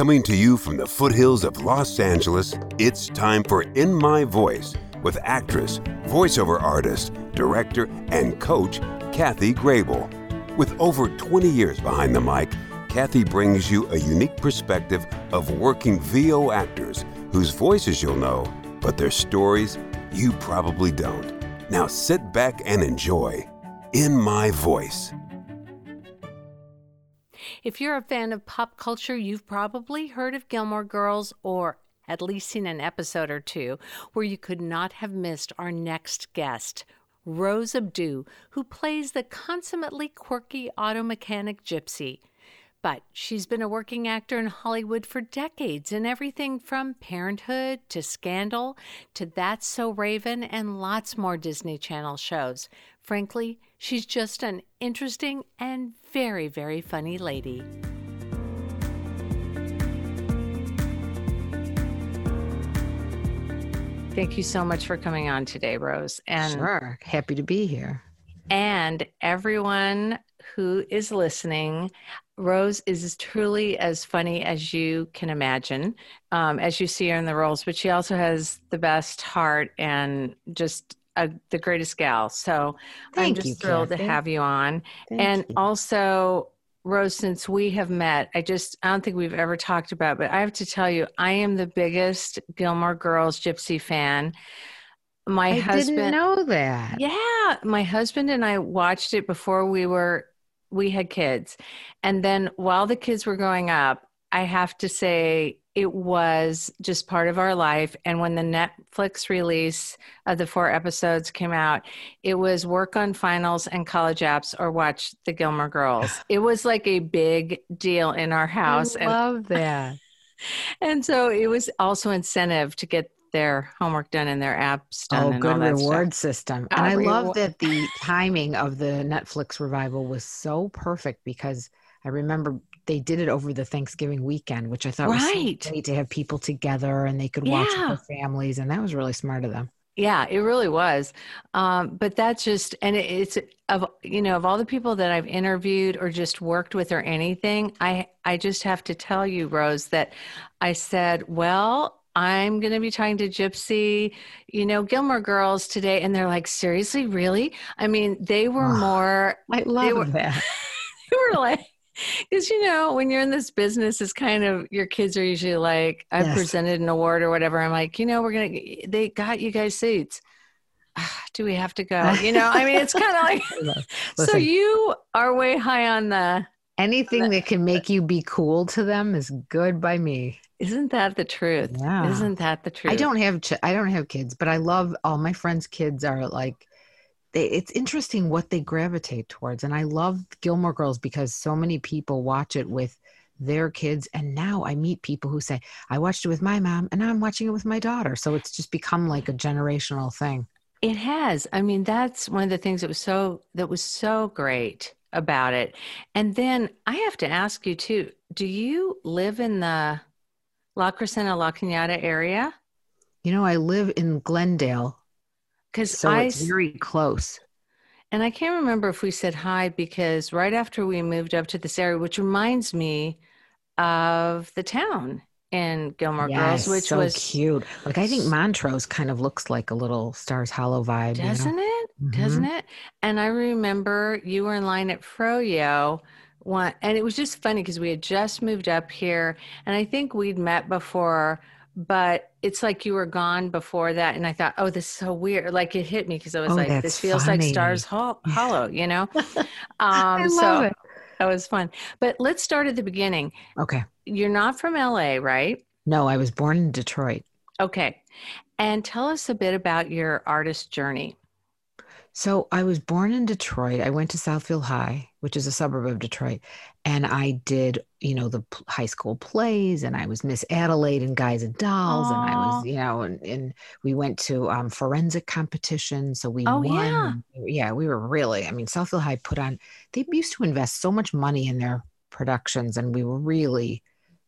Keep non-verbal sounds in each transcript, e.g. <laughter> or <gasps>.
Coming to you from the foothills of Los Angeles, it's time for In My Voice with actress, voiceover artist, director, and coach Kathy Grable. With over 20 years behind the mic, Kathy brings you a unique perspective of working VO actors whose voices you'll know, but their stories you probably don't. Now sit back and enjoy In My Voice. If you're a fan of pop culture, you've probably heard of Gilmore Girls or at least seen an episode or two where you could not have missed our next guest, Rose Abdoo, who plays the consummately quirky auto mechanic gypsy. But she's been a working actor in Hollywood for decades in everything from Parenthood to Scandal to That's So Raven and lots more Disney Channel shows. Frankly, she's just an interesting and very, very funny lady. Thank you so much for coming on today, Rose. And sure, happy to be here. And everyone who is listening, Rose is truly as funny as you can imagine, um, as you see her in the roles, but she also has the best heart and just a, the greatest gal. So Thank I'm just you, thrilled Kathy. to have you on. Thank and you. also, Rose, since we have met, I just, I don't think we've ever talked about, but I have to tell you, I am the biggest Gilmore Girls Gypsy fan. My I husband didn't know that. Yeah, my husband and I watched it before we were we had kids. And then while the kids were growing up, I have to say it was just part of our life. And when the Netflix release of the four episodes came out, it was work on finals and college apps or watch the Gilmore Girls. <laughs> it was like a big deal in our house. I love and, that. <laughs> And so it was also incentive to get their homework done and their apps done. Oh, good reward stuff. system. And I love that the <laughs> timing of the Netflix revival was so perfect because I remember they did it over the Thanksgiving weekend, which I thought right. was so great to have people together and they could watch yeah. with their families, and that was really smart of them. Yeah, it really was. Um, but that's just, and it, it's of you know of all the people that I've interviewed or just worked with or anything, I I just have to tell you, Rose, that I said, well. I'm going to be talking to Gypsy, you know, Gilmore Girls today. And they're like, seriously, really? I mean, they were more. I love were, that. <laughs> they were like, because you know when you're in this business it's kind of your kids are usually like i yes. presented an award or whatever. I'm like you know we're gonna they got you guys seats. Ah, do we have to go? <laughs> You know i mean it's kind of like <laughs> Listen, so you are way high on the anything on the, that can make you be cool to them is good by me. Isn't that the truth? Yeah. Isn't that the truth? i don't have ch- i don't have kids but i love all my friends kids are like they, it's interesting what they gravitate towards. And I love Gilmore Girls because so many people watch it with their kids. And now I meet people who say, I watched it with my mom and now I'm watching it with my daughter. So it's just become like a generational thing. It has. I mean, that's one of the things that was so that was so great about it. And then I have to ask you too, do you live in the La Crescenta La Cañada area? You know, I live in Glendale, because so I, it's very close. And I can't remember if we said hi because right after we moved up to this area, which reminds me of the town in Gilmore yes, Girls, which so was cute. Like I think Montrose kind of looks like a little Stars Hollow vibe, doesn't you know? it? Mm-hmm. Doesn't it? And I remember you were in line at Froyo one, and it was just funny because we had just moved up here, and I think we'd met before but it's like you were gone before that and i thought oh this is so weird. Like it hit me because i was oh, like this feels funny. like stars <laughs> hollow you know? <laughs> Um I love so it. that was fun. But let's start at the beginning. Okay. You're not from la right? No i was born in detroit. Okay. And tell us a bit about your artist journey so I was born in Detroit. I went to Southfield High, which is a suburb of Detroit, and I did, you know, the high school plays, and I was Miss Adelaide and Guys and Dolls, Aww. and I was, you know, and, and we went to um, forensic competition, so we oh, won. Yeah. yeah, we were really. I mean, Southfield High put on. They used to invest so much money in their productions, and we were really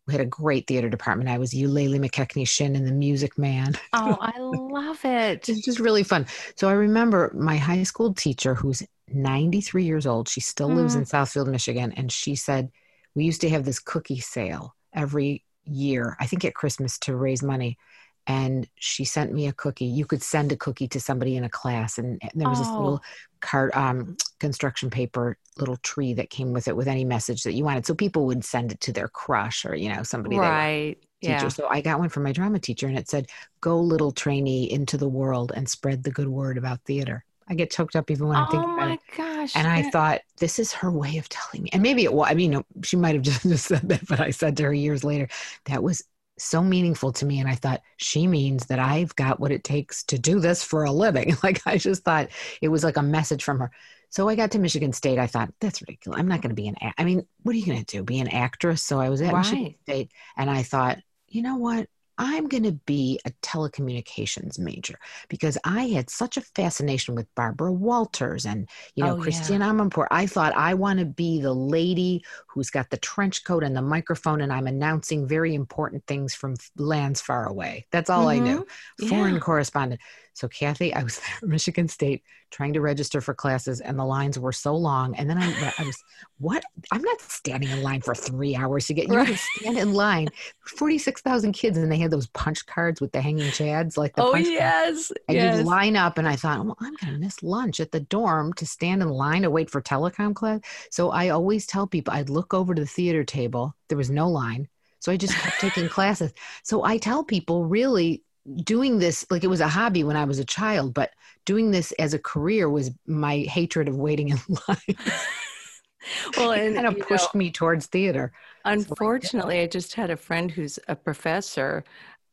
we had a great theater department. I was Eulalie McKechnie Shinn in The Music Man. Oh, <laughs> I love it. it's just really fun. So I remember my high school teacher, who's 93 years old, she still mm. lives in Southfield, Michigan, and she said, We used to have this cookie sale every year, I think at Christmas to raise money. And she sent me a cookie. You could send a cookie to somebody in a class, and, there was this Oh. little card, um, construction paper little tree that came with it with any message that you wanted. So people would send it to their crush or you know somebody Right. teacher. Yeah. So I got one from my drama teacher and it said, Go little trainee into the world and spread the good word about theater. I get choked up even when I think Oh about it. Oh my gosh. And I thought, this is her way of telling me. And maybe it was, I mean, she might have <laughs> just said that, but I said to her years later, that was so meaningful to me. And I thought, she means that I've got what it takes to do this for a living. <laughs> Like, I just thought it was like a message from her. So I got to Michigan State. I thought, that's ridiculous. I'm not going to be an, a- I mean, what are you going to do? Be an actress? So I was at Michigan State and I thought, you know what? I'm going to be a telecommunications major because I had such a fascination with Barbara Walters and, you know, Oh, yeah. Christiane Amanpour. I thought I want to be the lady who's got the trench coat and the microphone and I'm announcing very important things from lands far away. That's all I knew. Mhm. Foreign Yeah. correspondent. So, Kathy, I was <laughs> there Michigan State trying to register for classes and the lines were so long. And then I, I was, what? I'm not standing in line for three hours to get you to Right. stand in line. 46,000 kids and they had those punch cards with the hanging chads, like the Oh punch yes. And yes. you line up, and I thought, well, I'm going to miss lunch at the dorm to stand in line to wait for telecom class. So I always tell people I'd look over to the theater table. There was no line. So I just kept taking classes. So I tell people really doing this, like it was a hobby when I was a child, but doing this as a career was my hatred of waiting in <laughs> line. <laughs> well, and kind of you know, pushed me towards theater. Unfortunately, I just had a friend who's a professor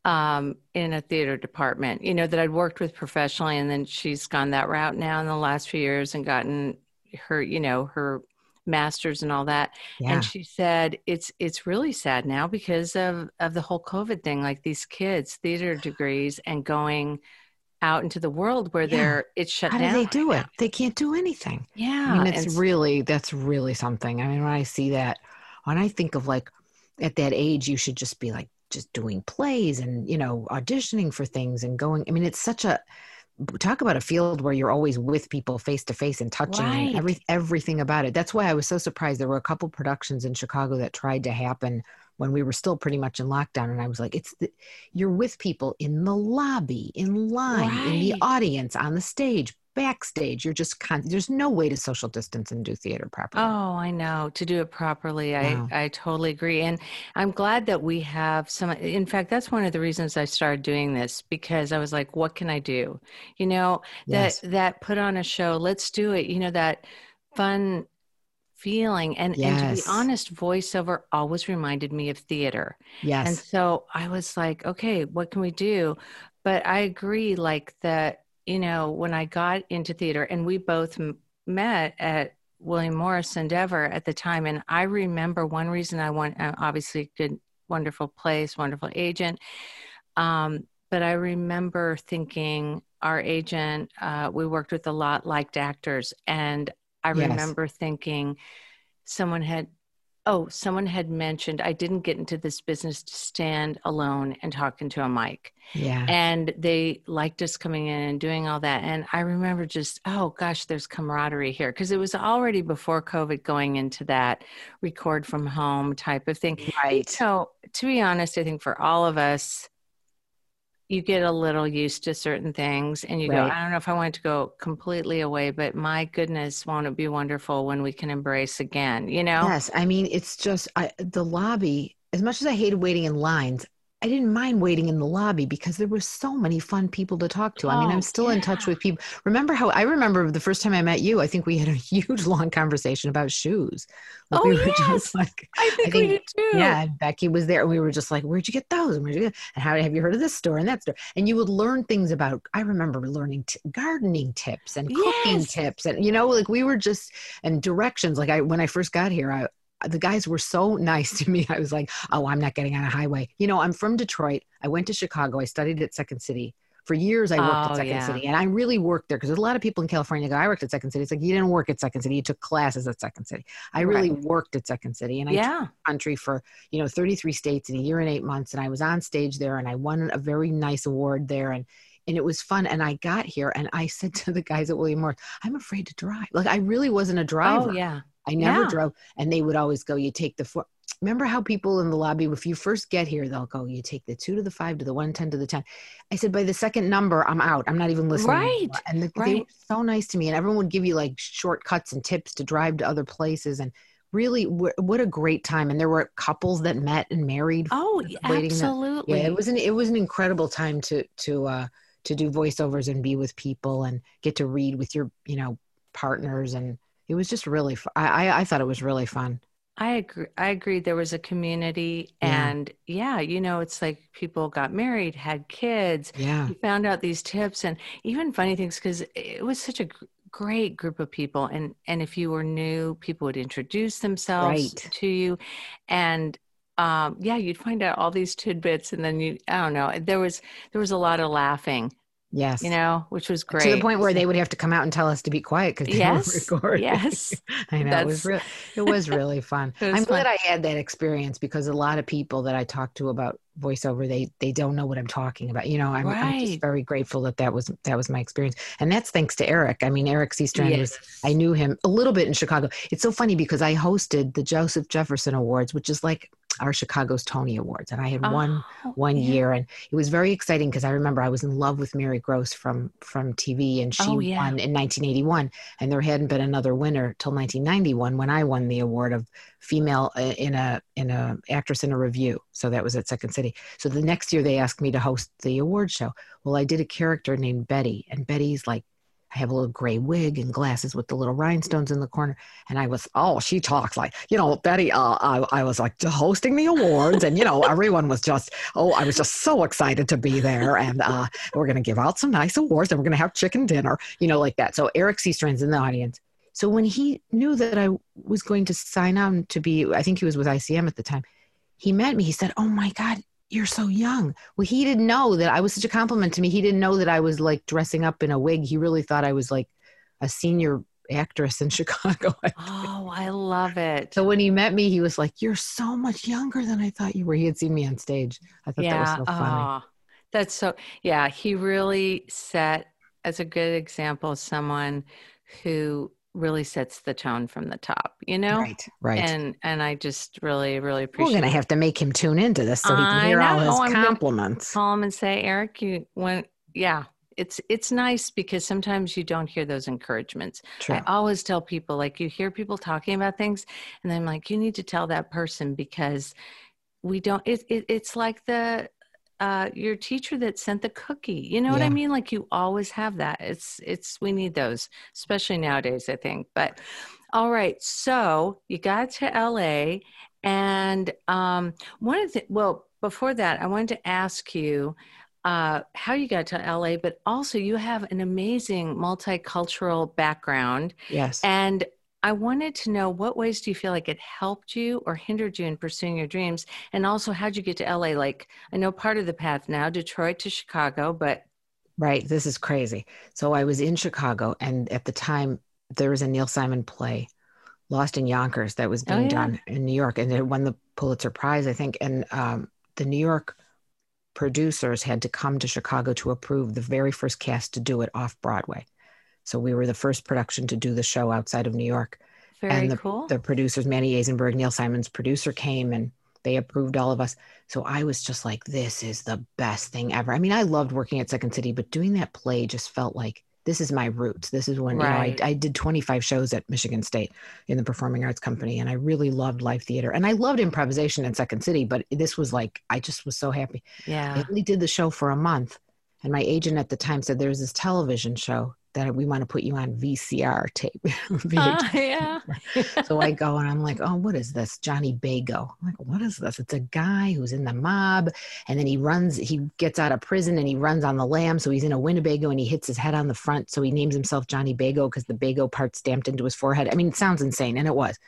um, in a theater department, you know, that I'd worked with professionally. And then she's gone that route now in the last few years and gotten her, you know, her master's and all that. Yeah. And she said it's it's really sad now because of of the whole COVID thing, like these kids, theater degrees and going out into the world where Yeah. they're it's shut How do down. they do it? They can't do anything. Yeah. I mean, it's and- really that's really something. I mean, when I see that, when I think of like at that age, you should just be like just doing plays and you know auditioning for things and going. I mean, it's such a talk about a field where you're always with people face to face and touching Right. and every, everything about it. That's why I was so surprised. There were a couple productions in Chicago that tried to happen when we were still pretty much in lockdown, and I was like, "It's the, you're with people in the lobby, in line, in the audience, on the stage, backstage. You're just con- there's no way to social distance and do theater properly." Oh, I know. To do it properly, I, Wow. I totally agree. And I'm glad that we have some. In fact, that's one of the reasons I started doing this because I was like, what can I do? You know, Yes. that that put on a show, let's do it. You know, that fun feeling. And, and to be honest, voiceover always reminded me of theater. Yes. And so I was like, okay, what can we do? But I agree, like that, you know, when I got into theater and we both m- met at William Morris Endeavor at the time. And I remember one reason I want, uh, obviously, good, wonderful place, wonderful agent. Um, but I remember thinking, our agent, uh, we worked with a lot, liked actors. And I Yes. remember thinking, someone had oh someone had mentioned i didn't get into this business to stand alone and talk into a mic yeah. and they liked us coming in and doing all that and i remember just oh gosh there's camaraderie here because it was already before covid going into that record from home type of thing right. so to be honest i think for all of us you get a little used to certain things and you go i don't know if i want to go completely away but my goodness won't it be wonderful when we can embrace again you know Yes, I mean it's just I, the lobby. As much as I hated waiting in lines, I didn't mind waiting in the lobby because there were so many fun people to talk to. I mean, Oh, I'm still in touch with people. Remember how I remember the first time I met you? I think we had a <laughs> huge long conversation about shoes. Like, Oh, we were yes. just like, i think, we think- did too yeah, and Becky was there, and we were just like, "Where'd you get those? And where'd you get? And how have you heard of this store and that store?" And you would learn things about. I remember learning t- gardening tips and cooking Yes. tips, and you know, like we were just and directions. Like I, when I first got here, I the guys were so nice to me. <laughs> I was like, "Oh, I'm not getting on a highway." You know, I'm from Detroit. I went to Chicago. I studied at Second City. For years, I worked Oh, at Second yeah. City, and I really worked there because there's a lot of people in California go, "I worked at Second City." It's like you didn't work at Second City; you took classes at Second City. I really worked at Second City, and I yeah country for you know 33 states in a year and eight months and i was on stage there and i won a very nice award there and and it was fun and i got here and i said <laughs> to the guys at william morris i'm afraid to drive like i really wasn't a oh, driver oh yeah i never Yeah. drove and they would always go you take the four remember how people in the lobby, if you first get here, they'll go, you take the two to the five to the one, 10 to the 10. I said, by the second number, I'm out. I'm not even listening. Right. anymore." And the, right. they were so nice to me. And everyone would give you like shortcuts and tips to drive to other places. And really, wh- what a great time. And there were couples that met and married. Oh, that- absolutely. Yeah, it was an, it was an incredible time to, to, uh, to do voiceovers and be with people and get to read with your, you know, partners. And it was just really, fu- I, I, I thought it was really fun. I agree. I agree. There was a community, Yeah. and yeah, you know, it's like people got married, had kids, Yeah. you found out these tips, and even funny things because it was such a great group of people. And and if you were new, people would introduce themselves Right. to you, and um, yeah, you'd find out all these tidbits, and then you, I don't know, there was there was a lot of laughing, Yes. you know, which was great To the point where they would have to come out and tell us to be quiet because they Yes, were recording. yes. <laughs> I know it was real. It was really fun. <laughs> Was I'm glad. I had that experience because a lot of people that I talk to about voiceover, they they don't know what I'm talking about. You know, I'm, I'm just very grateful that that was that was my experience, and that's thanks to Eric. I mean, Eric Seastrand was. I knew him a little bit in Chicago. It's so funny because I hosted the Joseph Jefferson Awards, which is like our Chicago's Tony Awards, and I had won one yeah. year and it was very exciting because i remember i was in love with mary gross from from tv and she Oh, yeah. won in 1981 and there hadn't been another winner till 1991 when i won the award of female uh, in a in a actress in a revue so that was at second city so the next year they asked me to host the award show well i did a character named betty and betty's like I have a little gray wig and glasses with the little rhinestones in the corner. And I was, oh, she talks like, you know, Betty, uh, I, I was like hosting the awards and, you know, everyone was just, oh, I was just so excited to be there. And uh, we're going to give out some nice awards and we're going to have chicken dinner, you know, like that. So Eric Seastrand's in the audience. So when he knew that I was going to sign on to be, I think he was with ICM at the time, he met me. He said, oh my God, you're so young. Well, he didn't know that I was such a compliment to me. He didn't know that I was like dressing up in a wig. He really thought I was like a senior actress in <laughs> Chicago. Oh, I love it. so when he met me, he was like, You're so much younger than I thought you were. He had seen me on stage. I thought that was so funny. aw, that's so yeah, he really set as a good example someone who really sets the tone from the top, you know? Right, right. And and I just really, really appreciate. we're to it. have to make him tune into this so he can hear all his I'm compliments. call him and say, Eric, you went yeah. It's it's nice because sometimes you don't hear those encouragements. True. I always tell people like you hear people talking about things and I'm like, you need to tell that person because we don't it, it it's like the uh your teacher that sent the cookie. You know what I mean? Like you always have that. It's it's we need those, especially nowadays, I think. But all right, so you got to LA and um one of the well before that I wanted to ask you uh, how you got to LA, but also you have an amazing multicultural background. yes. And I wanted to know what ways do you feel like it helped you or hindered you in pursuing your dreams? And also, how'd you get to LA? Like, I know part of the path now, Detroit to Chicago, but Right. This is crazy. So I was in Chicago, and at the time, there was a Neil Simon play, Lost in Yonkers, that was Oh, being yeah. done in New York, and it won the Pulitzer Prize, I think. And um, the New York producers had to come to Chicago to approve the very first cast to do it off Broadway. So we were the first production to do the show outside of New York. very and the, cool. the producers, Manny Azenberg, Neil Simon's producer, came and they approved all of us. So I was just like, this is the best thing ever. I mean, I loved working at Second City, but doing that play just felt like this is my roots. This is when Right. you know I, I did 25 shows at Michigan State in the Performing Arts Company, and I really loved live theater, and I loved improvisation at Second City. But this was like, I just was so happy. I yeah. only did the show for a month, and my agent at the time said, "There's this television show that we want to put you on VCR tape." <laughs> Ah, yeah. <laughs> <laughs> so I go and I'm like, oh, what is this? Johnny Bago. I'm like, what is this? It's a guy who's in the mob. And then he runs, he gets out of prison and he runs on the lam. So he's in a Winnebago and he hits his head on the front. So he names himself Johnny Bago because the Bago part stamped into his forehead. I mean, it sounds insane. And it was.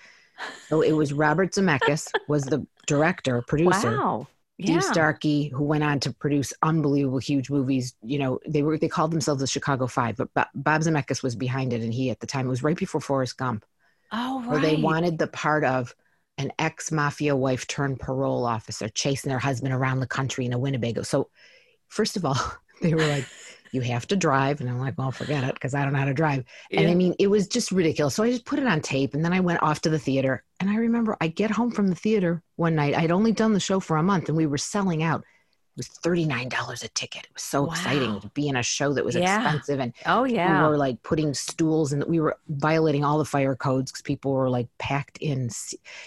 So it was Robert Zemeckis was the director, producer. Wow. Yeah. Starkey, who went on to produce unbelievable, huge movies. You know, they were they called themselves the Chicago Five, but Bob, Bob Zemeckis was behind it, and he at the time it was right before Forrest Gump Oh, right. where they wanted the part of an ex mafia wife turned parole officer chasing their husband around the country in a Winnebago. So, first of all, <laughs> they were like, you have to drive. And I'm like, well, forget it because I don't know how to drive. And I mean, it was just ridiculous. So I just put it on tape and then I went off to the theater. And I remember I get home from the theater one night. I'd only done the show for a month and we were selling out. It was $39 a ticket. It was so exciting to be in a show that was Yeah. expensive and Oh yeah. we were like putting stools and we were violating all the fire codes because people were like packed in,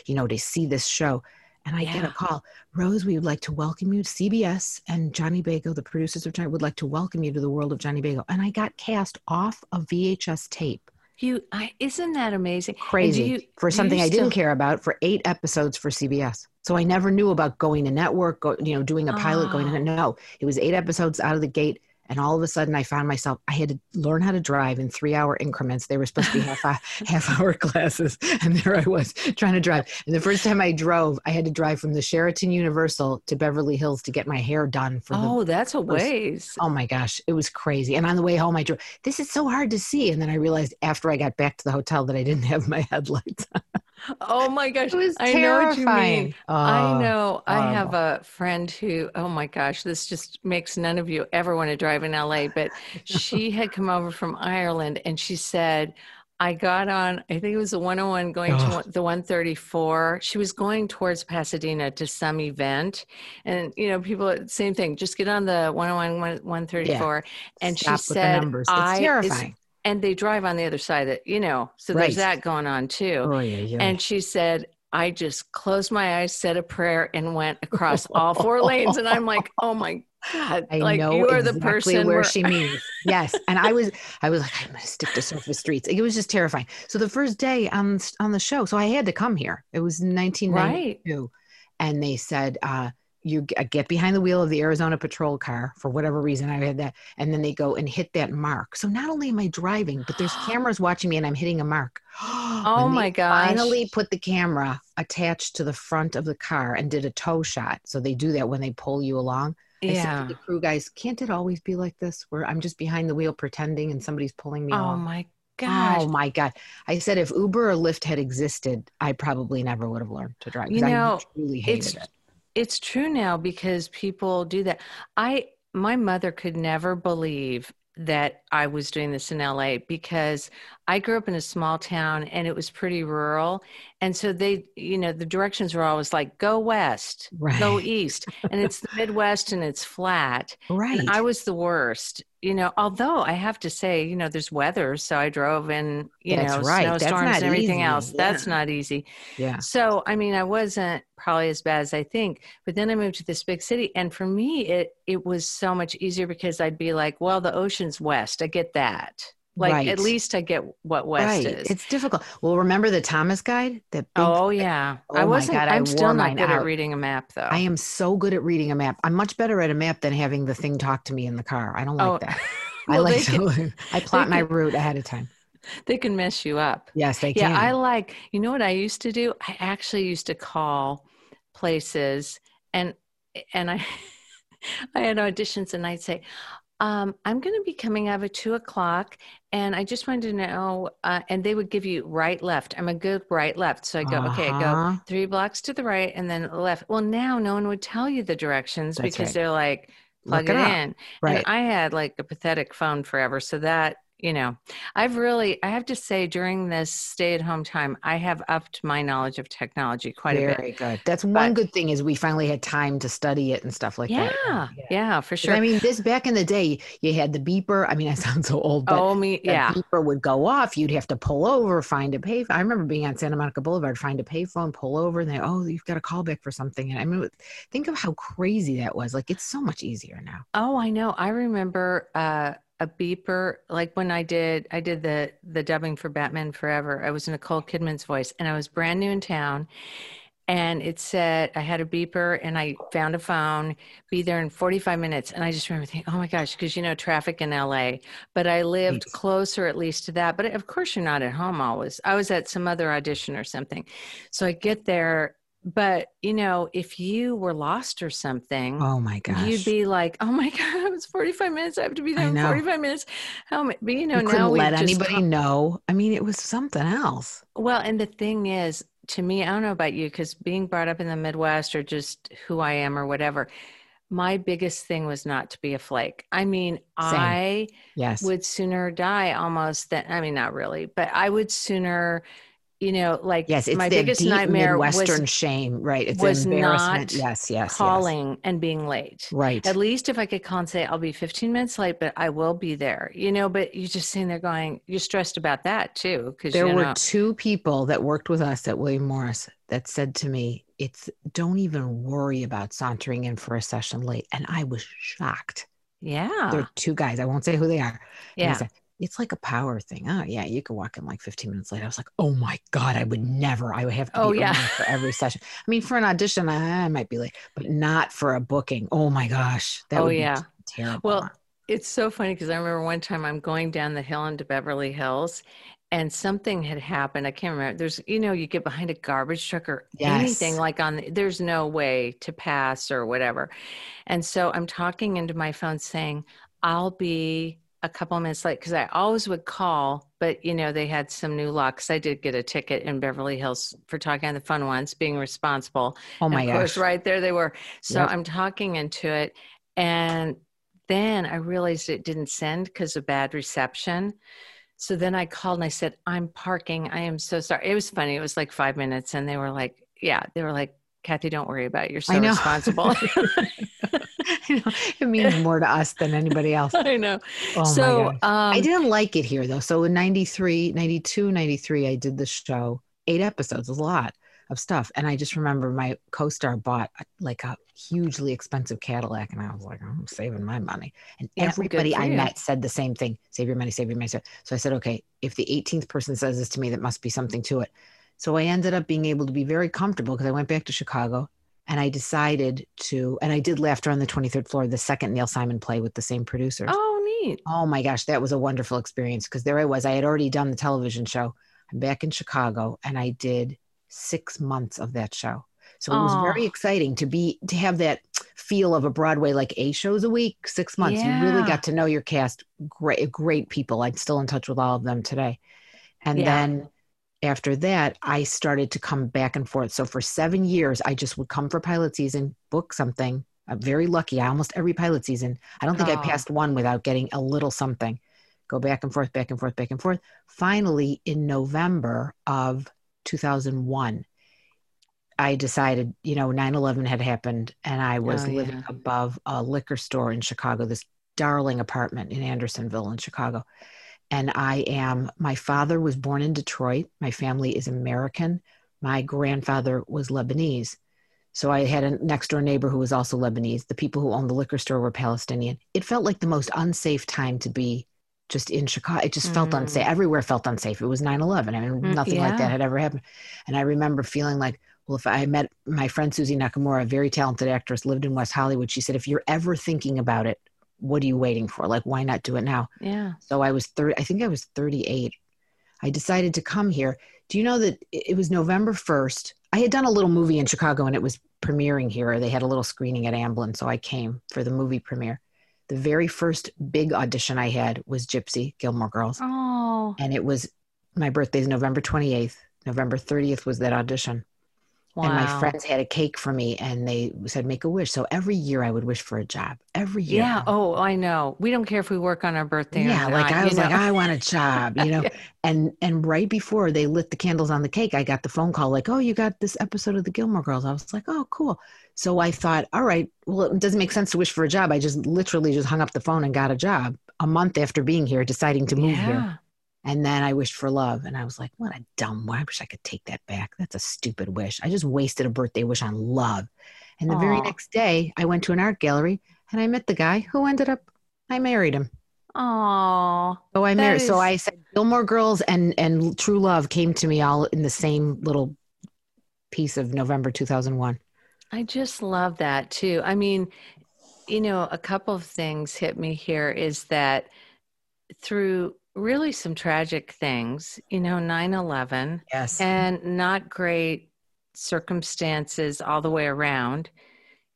you know, to see this show. And I get a call, Rose, we would like to welcome you to CBS and Johnny Bago, the producers of Johnny, would like to welcome you to the world of Johnny Bago. And I got cast off a VHS tape. You, I, isn't that amazing? Crazy you- for something I didn't care about for eight episodes for CBS. So I never knew about going to network, go, you know, doing a pilot, going to Oh. no. It was eight episodes out of the gate. And all of a sudden, I found myself. I had to learn how to drive in three-hour increments. They were supposed to be half <laughs> half-hour classes, and there I was trying to drive. And the first time I drove, I had to drive from the Sheraton Universal to Beverly Hills to get my hair done for the Oh, that's a first- ways. Oh my gosh, it was crazy. And on the way home, I drove, this is so hard to see. And then I realized after I got back to the hotel that I didn't have my <laughs> headlights. Oh my gosh. <laughs> It was I know what you terrifying. mean. I Oh, know. I um, have a friend who, oh my gosh, this just makes none of you ever want to drive in LA. But <laughs> she had come over from Ireland and she said, I got on, I think it was the 101 going to the 134. She was going towards Pasadena to some event. And, you know, people, same thing, just get on the 101, one- 134. And Stop she with the said, numbers. I, It's terrifying. And they drive on the other side that, you know, so Right. there's that going on too. Oh, yeah, yeah. And she said, I just closed my eyes, said a prayer, and went across all four lanes. And I'm like, oh my God. I like know you are exactly the person where where- she means. Yes, and I was, I was like, I'm going to stick to surface streets. It was just terrifying. So the first day on on the show, so I had to come here. It was 1992, and they said, uh, "You uh, get behind the wheel of the Arizona patrol car for whatever reason." I had that, and then they go and hit that mark. So not only am I driving, but there's <gasps> cameras watching me, and I'm hitting a mark. <gasps> Oh my gosh. Finally, put the camera attached to the front of the car and did a tow shot. So they do that when they pull you along. Yeah. to the crew guys, can't it always be like this where I'm just behind the wheel pretending and somebody's pulling me Oh off? my oh gosh. Oh my God. I said if Uber or Lyft had existed, I probably never would have learned to drive. You I know, truly hated it's it. It's true now because people do that. I my mother could never believe that I was doing this in LA because I grew up in a small town and it was pretty rural. And so they, you know, the directions were always like go west, go east. And it's the Midwest and it's flat. Right. And I was the worst, you know, although I have to say, you know, there's weather. So I drove in, you That's know, right. Snowstorms and everything easy. else. That's not easy. yeah. So, I mean, I wasn't probably as bad as I think, but then I moved to this big city, and for me, it it was so much easier because I'd be like, well, the ocean's west. I get that. Like, Right. at least I get what west right. is. It's difficult. Well, remember the Thomas guide? That big oh yeah, Oh I my wasn't. God, I I'm still not good at reading a map, though. I am so good at reading a map. I'm much better at a map than having the thing talk to me in the car. I don't like Oh, that. <laughs> well, <laughs> I like can, I plot my can- route ahead of time. <laughs> they can mess you up. Yes, they can. Yeah. I like, you know what I used to do? I actually used to call places and and I I had auditions and I'd say, um, I'm going to be coming out at two o'clock and I just wanted to know, uh, and they would give you right, left. I'm a good right, left. So I go, okay, I go Uh-huh. three blocks to the right and then left. Well, now no one would tell you the directions That's because right. they're like, plug Look it, it in. Right. And I had like a pathetic phone forever. So that, you know, I've really, I have to say during this stay at home time, I have upped my knowledge of technology quite a bit. Very good. That's one good thing is we finally had time to study it and stuff like Yeah, that. yeah, yeah for sure. I mean, this back in the day, you had the beeper. I mean, <laughs> I sound so old, but oh, me, the yeah. beeper would go off. You'd have to pull over, find a pay. I remember being on Santa Monica Boulevard, find a payphone, pull over, and they, oh, you've got a call back for something. And I mean, think of how crazy that was. Like, it's so much easier now. Oh, I know. I remember uh, a beeper, like when I did, I did the the dubbing for Batman Forever. I was in Nicole Kidman's voice, and I was brand new in town. And it said I had a beeper, and I found a phone. Be there in 45 minutes, and I just remember thinking, "Oh my gosh!" Because you know traffic in LA. But I lived Right. closer, at least to that. But of course, you're not at home always. I was at some other audition or something, so I get there. But you know, if you were lost or something, Oh my gosh. You'd be like, "Oh my <laughs> god, it's 45 minutes. I have to be there in 45 minutes." How many? But you know, you now let anybody call- know. I mean, it was something else. well, and the thing is, to me, I don't know about you, because being brought up in the Midwest or just who I am or whatever, my biggest thing was not to be a flake. I mean, Same. I yes. would sooner die almost than I mean, not really, but I would sooner you know, like yes, it's my the biggest nightmare Western was, shame, right? It's was embarrassment. Not yes, yes, calling yes. and being late. Right. At least if I could call and say I'll be 15 minutes late, but I will be there. You know, but you're just sitting there going, you're stressed about that too, because there were know, two people that worked with us at William Morris that said to me, "It's don't even worry about sauntering in for a session late," and I was shocked. Yeah, they're two guys. I won't say who they are. Yeah it's like a power thing. Oh yeah, you could walk in like 15 minutes late. I was like, oh my god, I would never. I would have to. Oh be yeah. For every session. I mean, for an audition, I, I, might be late, but not for a booking. Oh my gosh, that oh yeah, terrible. Well, it's so funny because I remember one time I'm going down the hill into Beverly Hills, and something had happened. I can't remember. There's, you know, you get behind a garbage truck or yes. anything like on. The, there's no way to pass or whatever, and so I'm talking into my phone saying, "I'll be." A couple minutes late because I always would call, but you know, they had some new locks. I did get a ticket in Beverly Hills for talking on the phone once, being responsible. Oh my and of gosh. course, right there they were. So yep. I'm talking into it. And then I realized it didn't send because of bad reception. So then I called and I said, I'm parking. I am so sorry. It was funny. It was like five minutes. And they were like, yeah, they were like, Kathy, don't worry about it. You're so responsible. <laughs> it means <laughs> more to us than anybody else. I know. Oh so um, I didn't like it here though. So in 93, 92, 93, I did the show, eight episodes, a lot of stuff. And I just remember my co-star bought like a hugely expensive Cadillac. And I was like, I'm saving my money. And yeah, everybody I met said the same thing, save your money, save your money. So I said, okay, if the 18th person says this to me, that must be something to it. So I ended up being able to be very comfortable because I went back to Chicago and I decided to, and I did Laughter on the 23rd Floor, the second Neil Simon play with the same producers. Oh, neat. Oh my gosh, that was a wonderful experience because there I was. I had already done the television show. I'm back in Chicago and I did six months of that show. So it was very exciting to be to have that feel of a Broadway like a shows a week, six months. Yeah. You really got to know your cast. Great, great people. I'm still in touch with all of them today. And yeah. then after that, I started to come back and forth. So for seven years, I just would come for pilot season, book something. I'm very lucky. I almost every pilot season. I don't think oh. I passed one without getting a little something. Go back and forth, back and forth, back and forth. Finally, in November of 2001, I decided, you know, 9 11 had happened and I was oh, living yeah. above a liquor store in Chicago, this darling apartment in Andersonville in Chicago and I am, my father was born in Detroit. My family is American. My grandfather was Lebanese. So I had a next door neighbor who was also Lebanese. The people who owned the liquor store were Palestinian. It felt like the most unsafe time to be just in Chicago. It just mm. felt unsafe. Everywhere felt unsafe. It was 9 11. I mean, mm, nothing yeah. like that had ever happened. And I remember feeling like, well, if I met my friend Suzy Nakamura, a very talented actress, lived in West Hollywood, she said, if you're ever thinking about it, what are you waiting for? Like, why not do it now? Yeah. So I was 30, I think I was 38. I decided to come here. Do you know that it was November 1st? I had done a little movie in Chicago and it was premiering here. They had a little screening at Amblin. So I came for the movie premiere. The very first big audition I had was Gypsy, Gilmore Girls. Oh. And it was my birthday is November 28th. November 30th was that audition. Wow. And my friends had a cake for me and they said, make a wish. So every year I would wish for a job. Every year. Yeah. Oh, I know. We don't care if we work on our birthday. Yeah. like I was know? like, I want a job, you know? <laughs> yeah. And and right before they lit the candles on the cake, I got the phone call like, oh, you got this episode of the Gilmore Girls. I was like, oh, cool. So I thought, all right, well, it doesn't make sense to wish for a job. I just literally just hung up the phone and got a job a month after being here, deciding to move yeah. here. And then I wished for love. And I was like, what a dumb, I wish I could take that back. That's a stupid wish. I just wasted a birthday wish on love. And the Aww. very next day, I went to an art gallery and I met the guy who ended up, I married him. Oh, so I married. Is... So I said Gilmore Girls and and True Love came to me all in the same little piece of November 2001. I just love that too. I mean, you know, a couple of things hit me here is that through really some tragic things, you know, 9 11. Yes. And not great circumstances all the way around.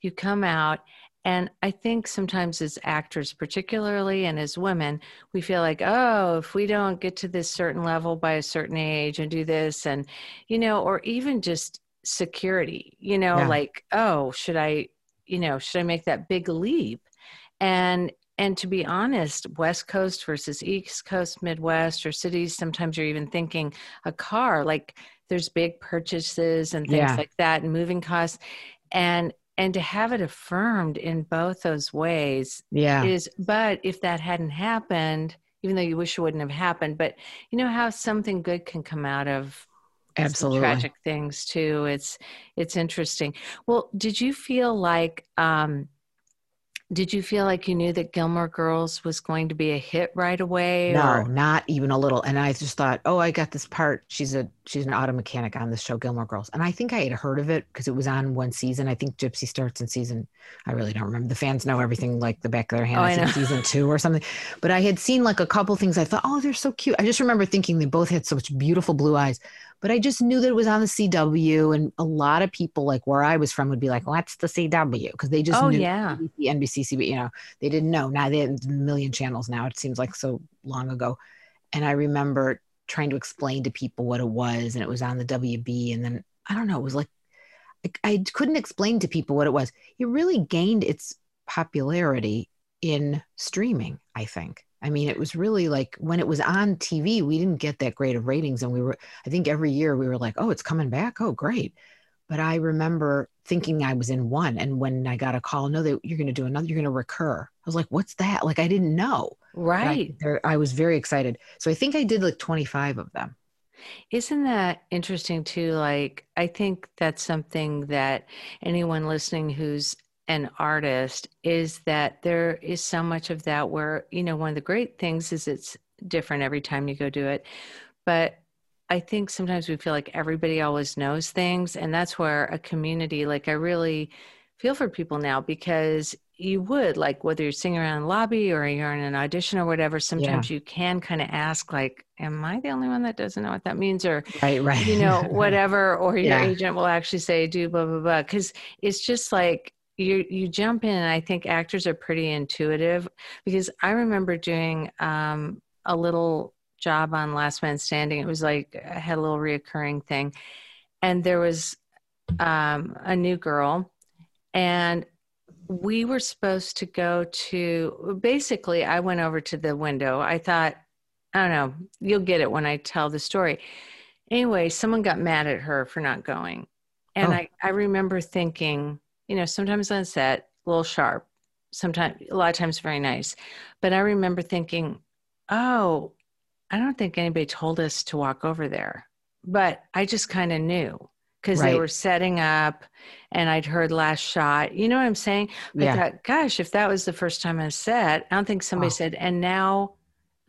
You come out, and I think sometimes as actors, particularly and as women, we feel like, oh, if we don't get to this certain level by a certain age and do this, and, you know, or even just security, you know, yeah. like, oh, should I you know, should I make that big leap? And and to be honest, West Coast versus East Coast, Midwest, or cities, sometimes you're even thinking a car, like there's big purchases and things Yeah. like that and moving costs. And and to have it affirmed in both those ways Yeah. is but if that hadn't happened, even though you wish it wouldn't have happened, but you know how something good can come out of Absolutely. tragic things too. It's it's interesting. Well, did you feel like um did you feel like you knew that Gilmore Girls was going to be a hit right away? No, or- not even a little. And I just thought, oh, I got this part. She's a she's an auto mechanic on this show, Gilmore Girls. And I think I had heard of it because it was on one season. I think Gypsy starts in season. I really don't remember. The fans know everything like the back of their hand. Oh, I I think season two or something. But I had seen like a couple things. I thought, oh, they're so cute. I just remember thinking they both had such beautiful blue eyes. But I just knew that it was on the CW, and a lot of people like where I was from would be like, "What's the CW?" Because they just Oh knew yeah. NBC, NBC, CB, you know, they didn't know. Now they have a million channels now. It seems like so long ago. And I remember trying to explain to people what it was, and it was on the WB. And then I don't know, it was like I, I couldn't explain to people what it was. It really gained its popularity in streaming, I think. I mean, it was really like when it was on TV, we didn't get that great of ratings. And we were, I think every year we were like, oh, it's coming back. Oh, great. But I remember thinking I was in one. And when I got a call, no, that you're going to do another, you're going to recur. I was like, what's that? Like, I didn't know. I- Right. there- I, was very excited. So I think I did like 25 of them. Isn't that interesting too? Like, I think that's something that anyone listening who's an artist is that there is so much of that where, you know, one of the great things is it's different every time you go do it. But I think sometimes we feel like everybody always knows things. And that's where a community, like, I really feel for people now because you would, like, whether you're singing around the lobby or you're in an audition or whatever, sometimes you can kind of ask, like, am I the only one that doesn't know what that means? Or, Right, right. you know, <laughs> whatever, or your Yeah. agent will actually say, do blah, blah, blah. Cause it's just like you, you jump in. And I think actors are pretty intuitive because I remember doing um, a little job on Last Man Standing. It was like, I had a little reoccurring thing. And there was um, a new girl and we were supposed to go to basically i went over to the window i thought i don't know you'll get it when i tell the story anyway someone got mad at her for not going and Oh. I, I remember thinking you know sometimes on set a little sharp sometimes a lot of times very nice but i remember thinking oh i don't think anybody told us to walk over there but i just kind of knew because they were setting up and I'd heard last shot. You know what I'm saying? I yeah. thought, gosh, if that was the first time I set, I don't think somebody Oh. said, and now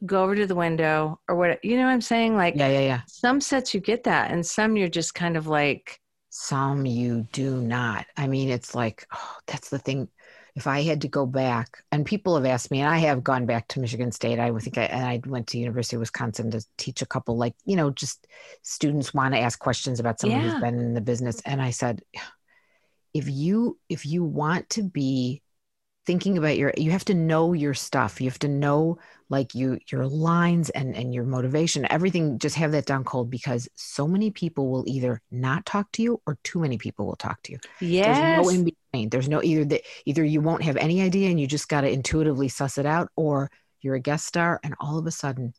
go over to the window or what, you know what I'm saying? Like Yeah, yeah, yeah. some sets you get that and some you're just kind of like, Some you do not. I mean, it's like, oh, that's the thing. If I had to go back, and people have asked me, and I have gone back to Michigan State. I think I, and I went to University of Wisconsin to teach a couple, like, you know, just students want to ask questions about someone Yeah. who's been in the business. And I said, if you if you want to be thinking about your you have to know your stuff you have to know like you your lines and and your motivation everything just have that down cold because so many people will either not talk to you or too many people will talk to you. Yes, there's no in between there's no either that either you won't have any idea and you just got to intuitively suss it out or you're a guest star and all of a sudden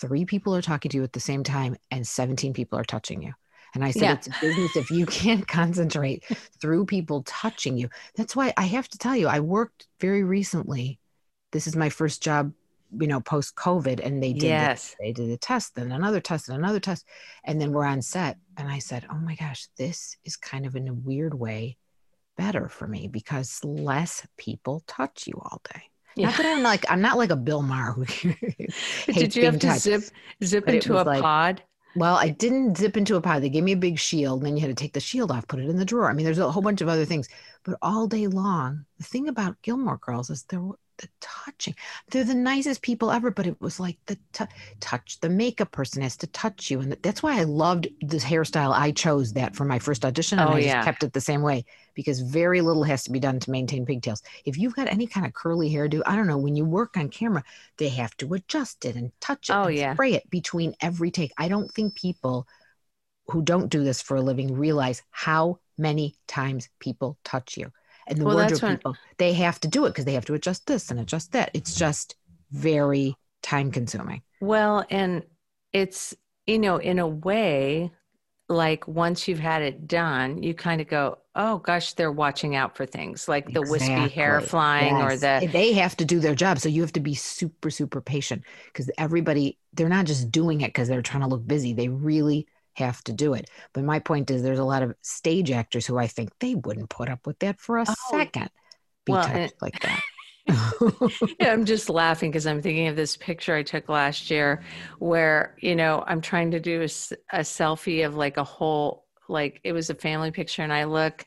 three people are talking to you at the same time and 17 people are touching you. And i said Yeah. it's business if you <laughs> can't concentrate through people touching you. That's why i have to tell you i worked very recently. This is my first job you know post covid and they did the- yes, they did a test then another test and another test and then we're on set and i said oh my gosh this is kind of in a weird way better for me because less people touch you all day yeah. not that i'm like i'm not like a bill maher who <laughs> But hates did you have to touched. zip zip into a like- pod? well i didn't zip into a pod they gave me a big shield and then you had to take the shield off put it in the drawer i mean there's a whole bunch of other things but all day long the thing about gilmore girls is they're the touching. They're the nicest people ever but it was like the t- touch the makeup person has to touch you. And that's why i loved this hairstyle. I chose that for my first audition and Oh, i yeah. just kept it the same way because very little has to be done to maintain pigtails. If you've got any kind of curly hairdo i don't know when you work on camera they have to adjust it and touch it Oh, and yeah. spray it between every take. I don't think people who don't do this for a living realize how many times people touch you And the Well, wardrobe people, they have to do it because they have to adjust this and adjust that. It's just very time consuming. Well, and it's, you know, in a way, like once you've had it done, you kind of go, oh gosh, they're watching out for things like the wispy hair Exactly. flying or the, they have to do their job so you have to be super super patient because everybody they're not just doing it because they're trying to look busy they really have to do it but my point is there's a lot of stage actors who i think they wouldn't put up with that for a Oh, second be well, touched and- <laughs> like that Yeah, I'm <laughs> just laughing because I'm thinking of this picture I took last year where, you know, I'm trying to do a, a selfie of like a whole, like it was a family picture. And I look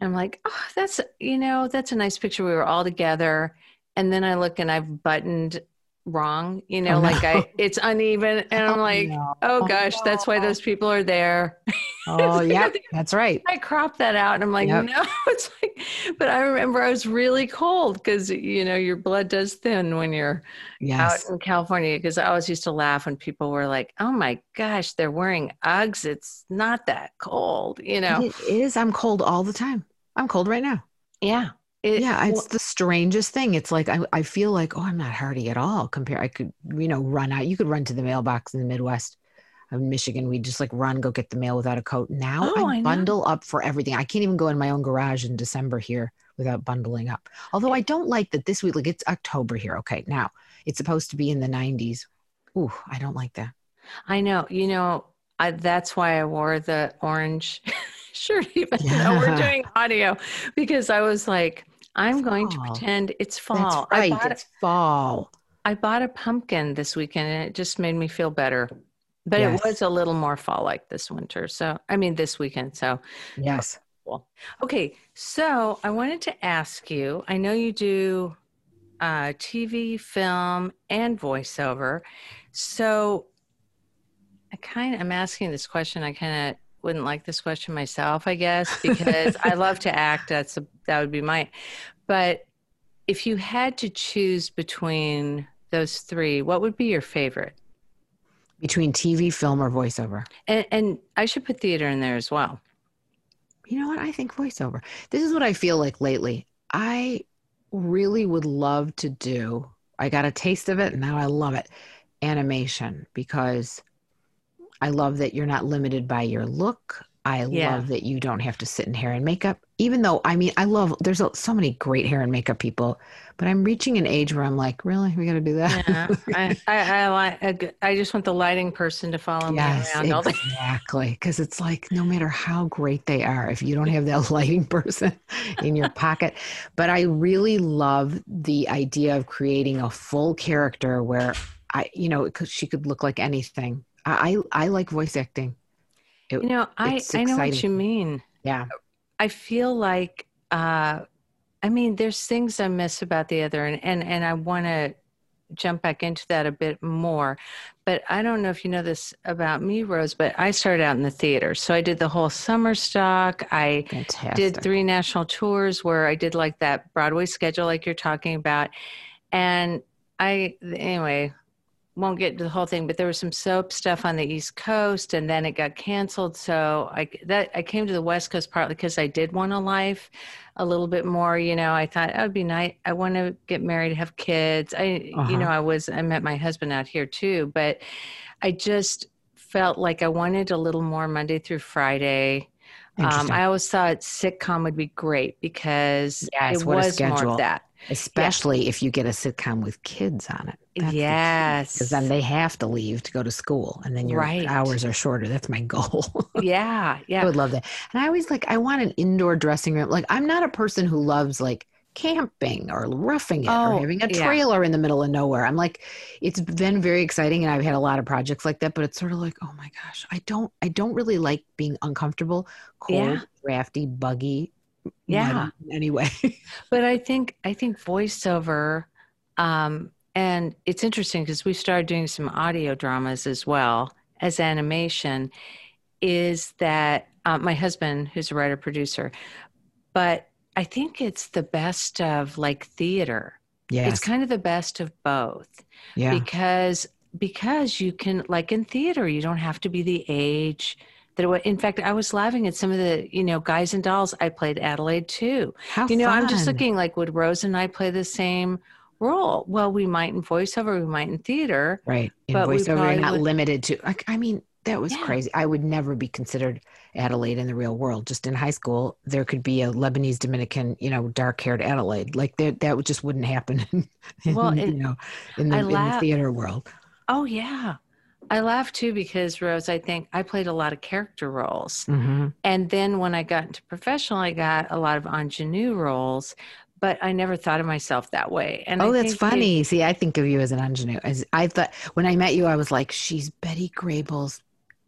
and I'm like, oh, that's, you know, that's a nice picture. We were all together. And then I look and I've buttoned wrong, you oh, know, Oh, like no. I, <laughs> it's uneven. And I'm oh, like, no. Oh, oh gosh, that's why those people are there. <laughs> oh yeah that's right I cropped that out and I'm like, Yep. no, <laughs> it's like, but I remember I was really cold because, you know, your blood does thin when you're yes out in California. Because I always used to laugh when people were like, oh my gosh, they're wearing Uggs. It's not that cold, you know? it is i'm cold all the time i'm cold right now Yeah. It- yeah it's well, the strangest thing it's like I, I feel like oh i'm not hardy at all compared i could you know run out you could run to the mailbox in the midwest of michigan We'd just like run go get the mail without a coat now Oh, I i bundle up for everything i can't even go in my own garage in december here without bundling up although i don't like that this week like it's october here okay now it's supposed to be in the 90s Ooh, i don't like that. I know, you know, I, that's why I wore the orange <laughs> shirt, even though we're doing audio, because I was like, I'm going to pretend it's fall. that's right it's fall I bought a pumpkin this weekend and it just made me feel better. But Yes. it was a little more fall like this winter. So, I mean, this weekend. So, yes okay. So, I wanted to ask you I know you do uh, TV, film, and voiceover. So, I kind of, I'm asking this question. I kind of wouldn't like this question myself, I guess, because I love to act. That's a, that would be my, but if you had to choose between those three, what would be your favorite? between tv film or voiceover And, and I should put theater in there as well. you know what? I think voiceover. This is what I feel like lately. I really would love to do. I got a taste of it and now I love it. Animation because I love that you're not limited by your look. I Yeah. love that you don't have to sit in hair and makeup. Even though I mean, I love there's a, so many great hair and makeup people, but I'm reaching an age where I'm like, really, we got to do that? Yeah, <laughs> I, I, I, like- I just want the lighting person to follow Yes, me around <laughs> exactly. Because it's like no matter how great they are, if you don't have that <laughs> lighting person in your pocket. But I really love the idea of creating a full character where I, you know, because she could look like anything. I, I like voice acting. It- You know, I, I know what you mean. yeah, I feel like, uh, I mean, there's things I miss about the other, and and, and I want to jump back into that a bit more. But I don't know if you know this about me, Rose, but I started out in the theater. So I did the whole summer stock. I fantastic. did three national tours where I did like that Broadway schedule, like you're talking about. And I, anyway, won't get into the whole thing, but there was some soap stuff on the East Coast, and then it got canceled. So I that I came to the West Coast partly because I did want a life a little bit more. You know, I thought that would be nice. I want to get married, have kids. I, Uh-huh. you know, I was I met my husband out here too, but I just felt like I wanted a little more Monday through Friday. Um, I always thought sitcom would be great because Yes, it was more of that. Especially if you get a sitcom with kids on it. Yes. Because then they have to leave to go to school, and then your Right. hours are shorter. That's my goal. yeah, <laughs> Yeah. I would love that. And I always like, I want an indoor dressing room. Like, I'm not a person who loves like camping or roughing it Oh, or having a yeah. trailer in the middle of nowhere. I'm like, it's been very exciting and I've had a lot of projects like that, but it's sort of like, oh my gosh, I don't, I don't really like being uncomfortable, cold, Yeah. drafty, buggy. Yeah. Anyway. <laughs> But I think I think voiceover, um, and it's interesting because we started doing some audio dramas as well as animation. Is that uh, my husband, who's a writer producer, but I think it's the best of like theater. yes. It's kind of the best of both. yeah. because because you can like in theater you don't have to be the age that it, in fact I was laughing at some of the you know guys and dolls I played Adelaide too. How you know I'm just looking like would Rose and I play the same role? Well, we might in voiceover, we might in theater. Right. In But voiceover, you're not would- limited to, like, I mean, that was Yeah. crazy. I would never be considered Adelaide in the real world. Just in high school, there could be a Lebanese Dominican, you know, dark haired Adelaide. Like that, that just wouldn't happen. <laughs> In, Well, you know, in the, in the theater world. Oh yeah. I laugh too because Rose, I think I played a lot of character roles. hmm And then when I got into professional, I got a lot of ingenue roles, but I never thought of myself that way. And Oh, I that's funny. See, I think of you as an ingenue. As I thought when I met you, I was like, she's Betty Grable's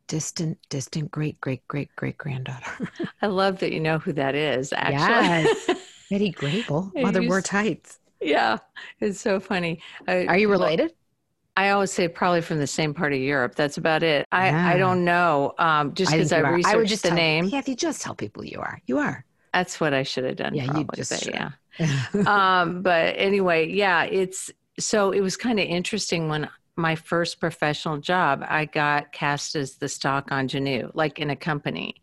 distant, distant great, great, great, great granddaughter. <laughs> I love that you know who that is, actually. <laughs> Betty Grable, mother wore tights. yeah, it's so funny. I, Are you related? I always say probably from the same part of Europe. That's about it. I, I don't know. Um, just because I, you are. researched would just the tell, name. Kathy, just tell people you are. You are. That's what I should have done. Yeah, you just but yeah. <laughs> um, but anyway, yeah, it's so it was kind of interesting when my first professional job, I got cast as the stock ingenue, like in a company.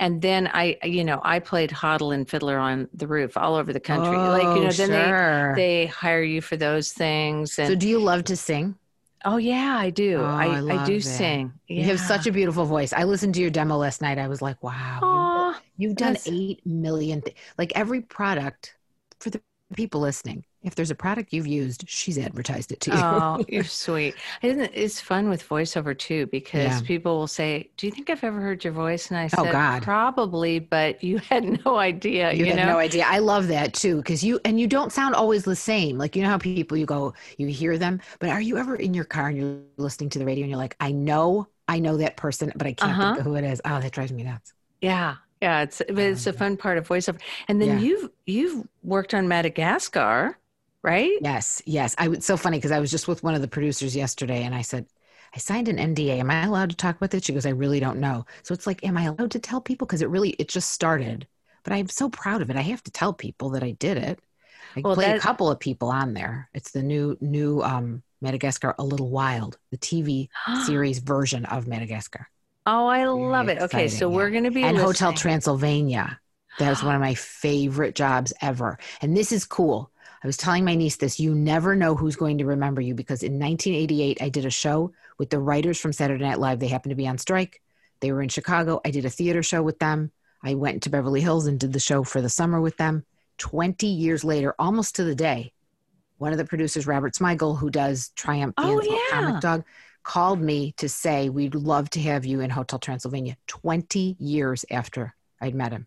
And then I, you know, I played Hodel and Fiddler on the Roof all over the country. like, you know, Oh, then sure. they they hire you for those things. And so, do you love to sing? oh yeah, I do. Oh, I, I I, do it. sing. You have such a beautiful voice. I listened to your demo last night. I was like, wow, Aw, you, have done eight million. Th- like every product for the people listening. If there's a product you've used, she's advertised it to you. Oh, <laughs> you're sweet. Isn't It's fun with voiceover too because Yeah. people will say, "Do you think I've ever heard your voice?" And I said, Oh, God. "Probably, but you <laughs> had no idea." you, You, have know? no idea. I love that too because you and you don't sound always the same. Like you know how people you go, you hear them, but are you ever in your car and you're listening to the radio and you're like, I know, I know that person, but I can't Uh-huh. think of who it is. Oh, that drives me nuts. Yeah, yeah. It's but it's a Um, fun part of voiceover. And then yeah. you've you've worked on Madagascar, right? Yes, yes. I was so funny because I was just with one of the producers yesterday and I said, I signed an NDA. Am I allowed to talk about this? She goes, I really don't know. So it's like, am I allowed to tell people? Because it really, it just started. But I'm so proud of it. I have to tell people that I did it. I Well, played that- a couple of people on there. It's the new, new um, Madagascar, A Little Wild, the TV <gasps> series version of Madagascar. Oh, I Very love it. Okay, so we're going to be and Hotel. Transylvania. That was one of my <gasps> favorite jobs ever. And this is cool. I was telling my niece this you never know who's going to remember you because in 1988, I did a show with the writers from Saturday Night Live. They happened to be on strike. They were in Chicago. I did a theater show with them. I went to Beverly Hills and did the show for the summer with them. 20 years later, almost to the day, one of the producers, Robert Smigel, who does Triumph Oh, yeah. Comic Dog, called me to say, We'd love to have you in Hotel Transylvania 20 years after I'd met him.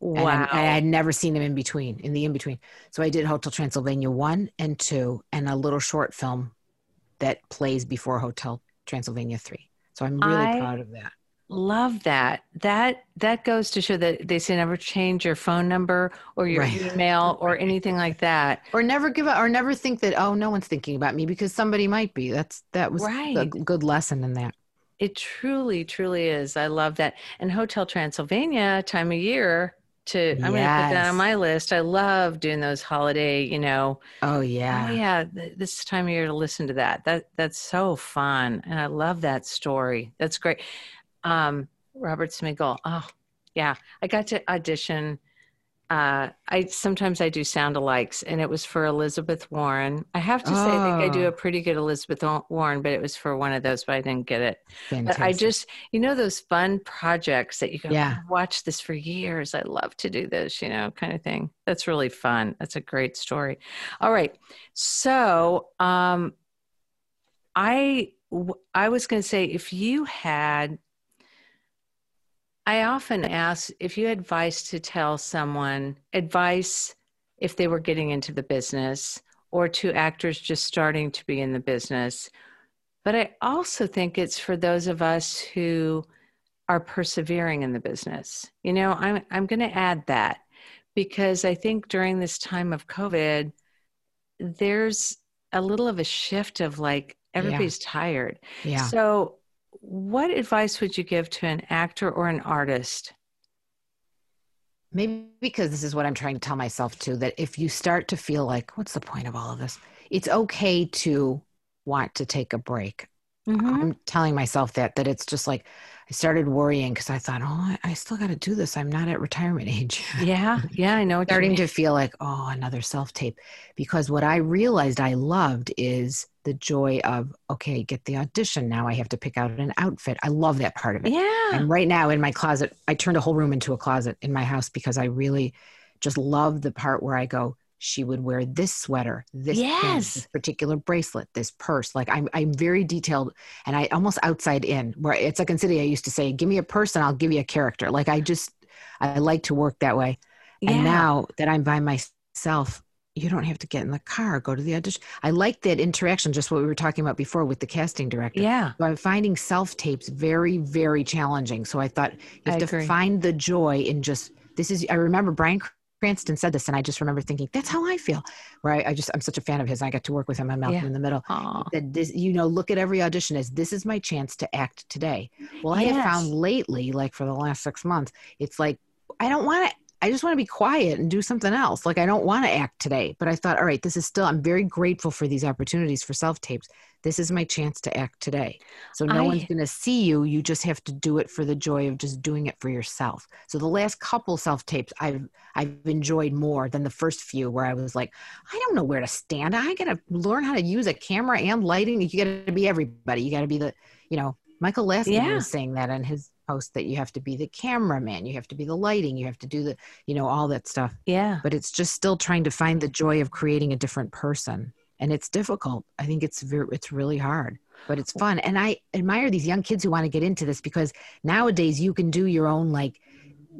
And, I- Wow. and I had never seen him in between, in the in between. So I did Hotel Transylvania 1 and 2 and a little short film that plays before Hotel Transylvania 3. So I'm really I- proud of that. Love that. That that goes to show that they say never change your phone number or your Right. email or anything like that. Or never give up, or never think that, oh, no one's thinking about me because somebody might be. That's, that was a good lesson in that. It truly, truly is. I love that. And Hotel Transylvania, time of year to I'm going to put that on my list. I love doing those holiday, you know. Oh, oh yeah. Oh yeah, th- this time of year to listen to that. That that's so fun, and I love that story. That's great. Um, Robert Smigel. Oh yeah, I got to audition. Uh, I sometimes I do sound alikes, and it was for Elizabeth Warren. I have to say, I think I do Oh. a pretty good Elizabeth Warren, but it was for one of those, but I didn't get it. But I just, you know, those fun projects that you go, Yeah. "I've this for years. I love to do this, you know, kind of thing. That's really fun. That's a great story. All right. So, um, I I was going to say, if you had, I often ask if you had advice to tell someone, advice if they were getting into the business or to actors just starting to be in the business. But I also think it's for those of us who are persevering in the business. You know, I'm I'm going to add that because I think during this time of COVID, there's a little of a shift of like everybody's tired. yeah. So, what advice would you give to an actor or an artist? Maybe because this is what I'm trying to tell myself too that if you start to feel like, what's the point of all of this? It's okay to want to take a break. Mm-hmm. I'm telling myself that that it's just like I started worrying because I thought, oh, I, still got to do this. I'm not at retirement <laughs> age. Yeah, yeah, I know. starting to feel like, oh, another self tape. Because what I realized I loved is the joy of, okay, get the audition. Now I have to pick out an outfit. I love that part of it. Yeah. And right now in my closet, I turned a whole room into a closet in my house because I really just love the part where I go, she would wear this sweater, this, yes. this particular bracelet, this purse. Like I'm, I'm very detailed and I almost outside in where it's like in city, I used to say, give me a person, I'll give you a character. Like I just, I like to work that way. Yeah. And now that I'm by myself, you don't have to get in the car, go to the audition. I like that interaction, just what we were talking about before with the casting director. Yeah. So I'm finding self tapes very, very challenging. So I thought you have I to agree. find the joy in just, this is, I remember Bryan Cranston said this, and I just remember thinking, that's how I feel. Where I, I just, I'm such a fan of his. I got to work with him on Malcolm Yeah. in the Middle. That this, you know, look at every audition as this is my chance to act today. Well, I have found lately, like for the last six months, it's like, I don't want to, I just want to be quiet and do something else. Like I don't want to act today. But I thought, all right, this is still, I'm very grateful for these opportunities for self tapes. This is my chance to act today. So no I- one's going to see you. You just have to do it for the joy of just doing it for yourself. So the last couple self tapes I've I've enjoyed more than the first few where I was like, I don't know where to stand. I got to learn how to use a camera and lighting. You got to be everybody. You got to be the, you know, Michael Lasky Yeah. was saying that in his post that you have to be the cameraman, you have to be the lighting, you have to do the, you know, all that stuff. Yeah. But it's just still trying to find the joy of creating a different person. And it's difficult. I think it's very, it's really hard, but it's fun. And I admire these young kids who want to get into this because nowadays you can do your own like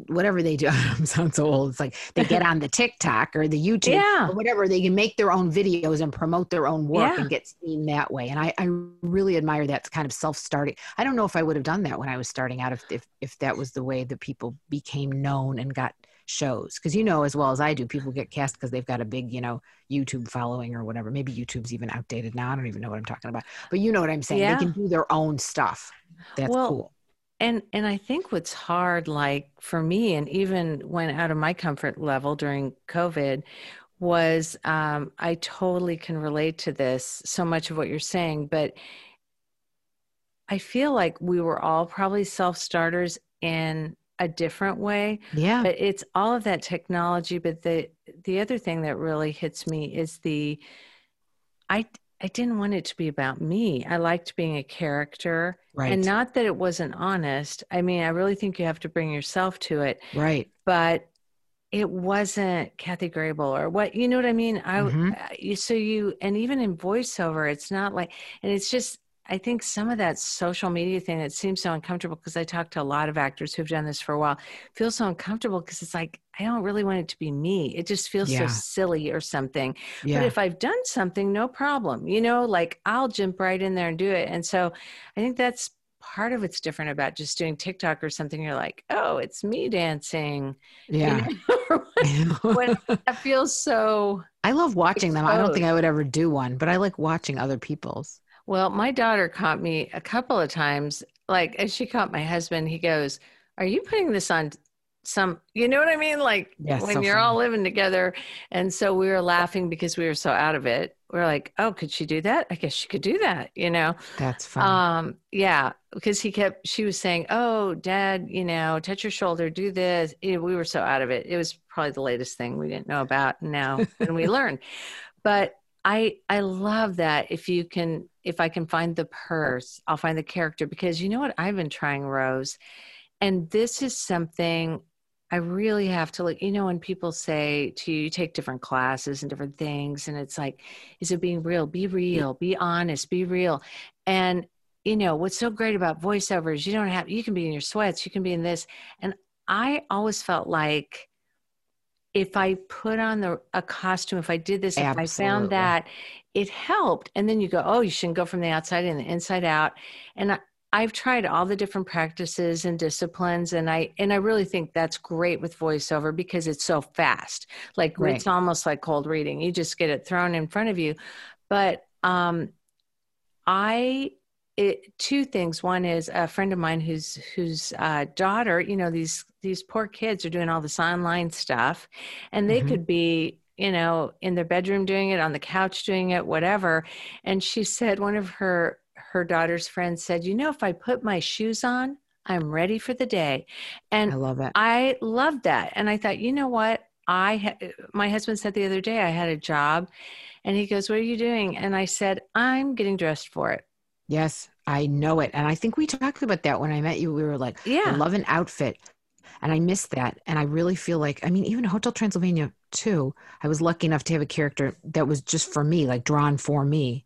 whatever they do. <laughs> I sound so old. It's like they get on the TikTok or the YouTube <laughs> Yeah. or whatever. They can make their own videos and promote their own work Yeah. and get seen that way. And I, I really admire that kind of self-starting. I don't know if I would have done that when I was starting out if if, if that was the way that people became known and got shows because you know as well as i do people get cast because they've got a big you know youtube following or whatever maybe youtube's even outdated now i don't even know what i'm talking about but you know what i'm saying Yeah. they can do their own stuff that's Well, cool And and I think what's hard, like for me, and even when out of my comfort level during COVID, was um, I totally can relate to this. So much of what you're saying, but I feel like we were all probably self starters in a different way. yeah But it's all of that technology. But the the other thing that really hits me is the I I didn't want it to be about me. I liked being a character. right And not that it wasn't honest. I mean, I really think you have to bring yourself to it, right but it wasn't Kathy Grable or what, you know what I mean? I, Mhm. I- so you, and even in voiceover, it's not like, and it's just, I think some of that social media thing that seems so uncomfortable because I talk to a lot of actors who've done this for a while, feels so uncomfortable because it's like, I don't really want it to be me. It just feels Yeah. so silly or something. yeah But if I've done something, no problem. You know, like I'll jump right in there and do it. And so I think that's part of what's different about just doing TikTok or something. You're like, oh, it's me dancing. you yeah know? <laughs> when <laughs> that feels so i love watching them i don't think i would ever do one but i like watching other people's well. My daughter caught me a couple of times. Like as she caught my husband, he goes, Are you putting this on some you know what I mean? Like Yes, when so you're funny. all living together. And so we were laughing because we were so out of it. We're like, Oh, could she do that? I guess she could do that, you know? that's fun Um, yeah, because he kept, she was saying, Oh, dad, you know, touch your shoulder, do this. You know, we were so out of it. It was probably the latest thing we didn't know about. Now, <laughs> and we learned. But I, I love that if you can, if I can find the purse, I'll find the character because you know what? I've been trying Rose. And this is something I really have to look. You know, when people say to you, you take different classes and different things, and it's like, is it being real? Be mm. real, be honest, be real. And you know what's so great about voiceovers you don't have you can be in your sweats you can be in this and i always felt like if i put on the a costume if i did this if i found that it helped and then you go oh you shouldn't go from the outside in the inside out and I, i've tried all the different practices and disciplines and i and i really think that's great with voiceover because it's so fast. Like Right. it's almost like cold reading. You just get it thrown in front of you. But um i it, two things. One is a friend of mine whose whose uh, daughter you know these these poor kids are doing all this online stuff and they Mhm. could be you know in their bedroom doing it on the couch doing it whatever. And she said one of her her daughter's friend said, You know, if I put my shoes on, I'm ready for the day. And I love it. I loved that. And I thought, you know what? I, ha- my husband said the other day, I had a job and he goes, What are you doing? And I said, I'm getting dressed for it. Yes, I know it. And I think we talked about that when I met you. We were like, Yeah. I love an outfit. And I miss that. And I really feel like, I mean, even Hotel Transylvania too, I was lucky enough to have a character that was just for me, like drawn for me.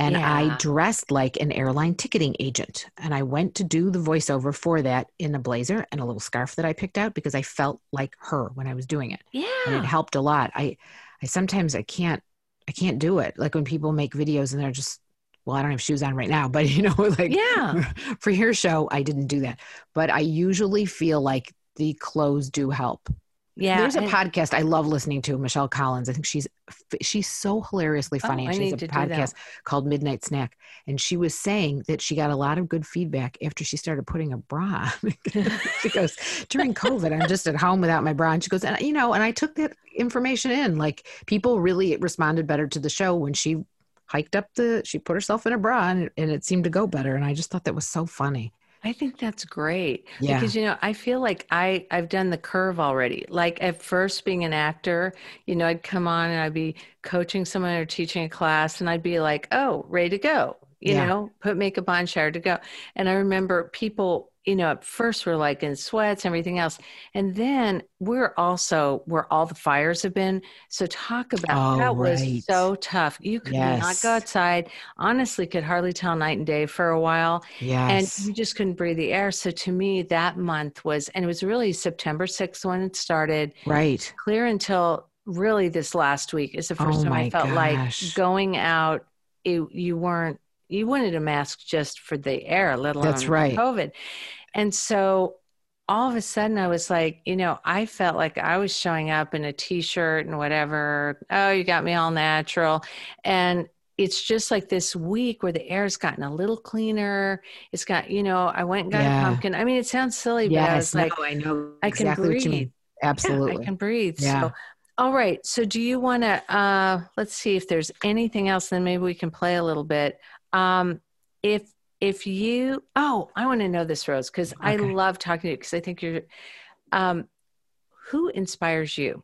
And I dressed like an airline ticketing agent. And I went to do the voiceover for that in a blazer and a little scarf that I picked out because I felt like her when I was doing it. Yeah. And it helped a lot. I I sometimes I can't I can't do it. Like when people make videos and they're just well, I don't have shoes on right now, <laughs> but you know, like Yeah. <laughs> for your show, I didn't do that. But I usually feel like the clothes do help. Yeah. There's a podcast I love listening to, Michelle Collins. I think she's she's so hilariously funny. Oh, and I she has a podcast called Midnight Snack. And she was saying that she got a lot of good feedback after she started putting a bra on. <laughs> she goes, during COVID, I'm just at home without my bra. And she goes, and you know, and I took that information in. Like people really responded better to the show when she hiked up the she put herself in a bra and, and it seemed to go better. And I just thought that was so funny. I think that's great Yeah. because you know I feel like I I've done the curve already. Like at first being an actor, you know, I'd come on and I'd be coaching someone or teaching a class and I'd be like, "Oh, ready to go." You Yeah. know, put makeup on, shower to go. And I remember people, you know, at first we're like in sweats, everything else. And then we're also where all the fires have been. So talk about Oh, that was so tough. You could not go outside. Honestly, could hardly tell night and day for a while Yes. and you just couldn't breathe the air. So to me, that month was, and it was really September 6th when it started, right. clear until really this last week is the first Oh time I felt like going out, it, you weren't, you wanted a mask just for the air, let alone That's right. COVID. And so all of a sudden I was like, you know, I felt like I was showing up in a t-shirt and whatever. Oh, you got me all natural. And it's just like this week where the air's gotten a little cleaner. It's got, you know, I went and got Yeah. a pumpkin. I mean, it sounds silly, but I was Yes. like, no, I know I can exactly what you mean. breathe. Yeah, Absolutely. I can breathe. Yeah. So, all right. So, do you want to? Uh, let's see if there's anything else. Then maybe we can play a little bit. Um, if if you, oh, I want to know this, Rose, because I love talking to you because I think you're. Um, who inspires you?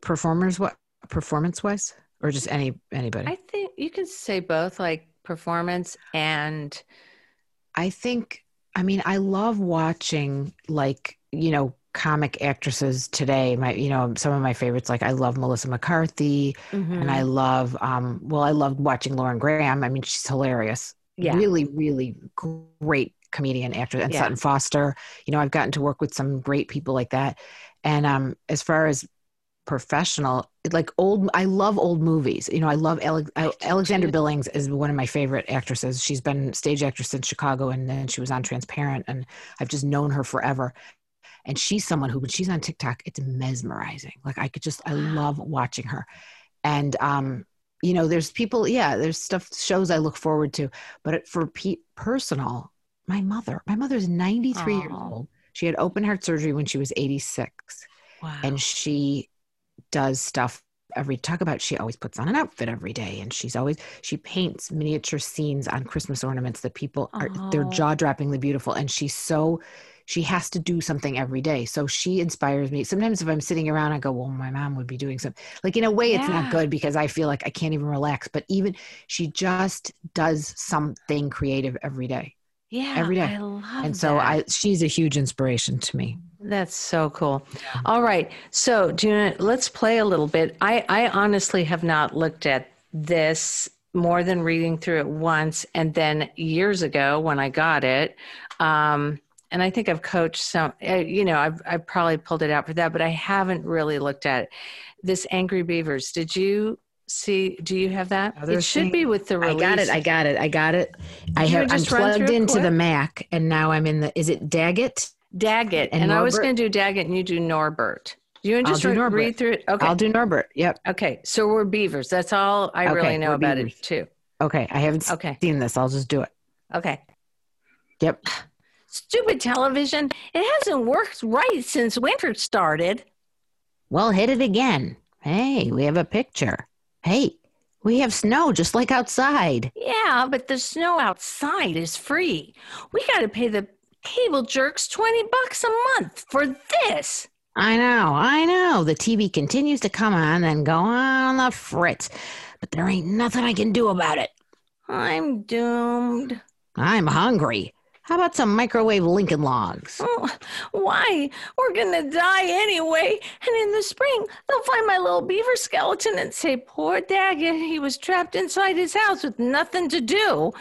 Performers what performance wise? Or just any anybody? I think you can say both, like performance and I think, I mean, I love watching like, you know, comic actresses today. My, you know, some of my favorites, like I love Melissa McCarthy and I love, um, well, I love watching Lauren Graham. I mean, she's hilarious. yeah, Really, really great comedian actress. And Yeah. Sutton Foster, you know, I've gotten to work with some great people like that. And um, as far as professional, like old, I love old movies. You know, I love I Alexandra too. Billings is one of my favorite actresses. She's been stage actress in Chicago and then she was on Transparent and I've just known her forever. And she's someone who, when she's on TikTok, it's mesmerizing. Like I could just, I love watching her. And, um, you know, there's people, yeah, there's stuff, shows I look forward to, but for pe- personal, my mother, my mother's 93 years old. She had open heart surgery when she was 86 wow, and she does stuff every talk about she always puts on an outfit every day and she's always she paints miniature scenes on christmas ornaments that people are they're Oh. jaw-droppingly beautiful and she's so she has to do something every day so she inspires me sometimes if i'm sitting around i go well my mom would be doing something like in a way it's not good because i feel like i can't even relax but even she just does something creative every day yeah, every day. I love and so that. i she's a huge inspiration to me That's so cool. All right. So, do you, let's play a little bit. I, I honestly have not looked at this more than reading through it once and then years ago when I got it. Um, and I think I've coached some, uh, you know, I've, I've probably pulled it out for that, but I haven't really looked at it. This Angry Beavers, did you see? Do you have that? Other it should be with the release. I got it. I got it. I got it. I you have. I'm just run through plugged into the? Mac, and now I'm in the. Is it Daggett? Daggett. And And, I was going to do Daggett and you do Norbert. You want to I'll just re- read through it? Okay. I'll do Norbert. Yep. Okay, so we're beavers. That's all I Okay, really know about beavers. it too. Okay. I haven't Okay. seen this. I'll just do it. Okay. Yep. Stupid television. It hasn't worked right since winter started. Well, hit it again. Hey, we have a picture. Hey, We have snow just like outside. Yeah, but the snow outside is free. We got to pay the cable jerks 20 bucks a month for this. I know, I know. The TV continues to come on and go on the fritz, but there ain't nothing I can do about it. I'm doomed. I'm hungry. How about some microwave Lincoln logs? Oh, why? We're gonna die anyway. And in the spring, they'll find my little beaver skeleton and say, Poor Daggett, he was trapped inside his house with nothing to do.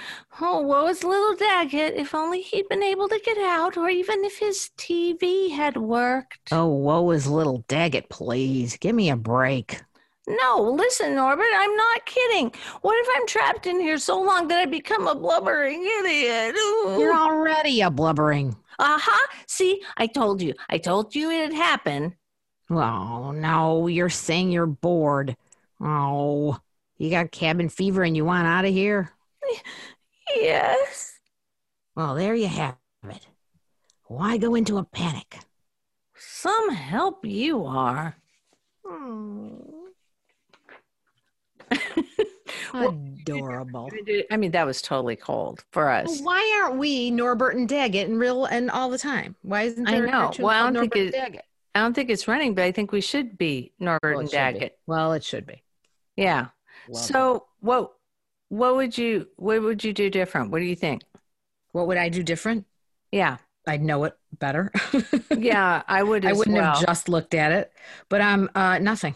Oh, woe is little Daggett. If only he'd been able to get out, or even if his TV had worked. Oh, woe is little Daggett, please. Give me a break. No, listen, Norbert, I'm not kidding. What if I'm trapped in here so long that I become a blubbering idiot? Ooh. You're already a blubbering. Uh huh. See, I told you. I told you it'd happen. Oh, no, you're saying you're bored. Oh, you got cabin fever and you want out of here? <laughs> Yes. Well, there you have it. Why go into a panic? Some help you are. <laughs> Adorable. I mean, that was totally cold for us. Why aren't we Norbert and Daggett in real and all the time? Why isn't I there a know. Well, I don't think Norbert and it- Daggett? I don't think it's running, but I think we should be Norbert Well, and. Daggett. Well, it should be. Yeah. Love it. So what what would you what would you do different? What do you think? what would I do different? Yeah. I'd know it better. <laughs> Yeah, I would. I wouldn't well. have just looked at it, but um, uh, nothing.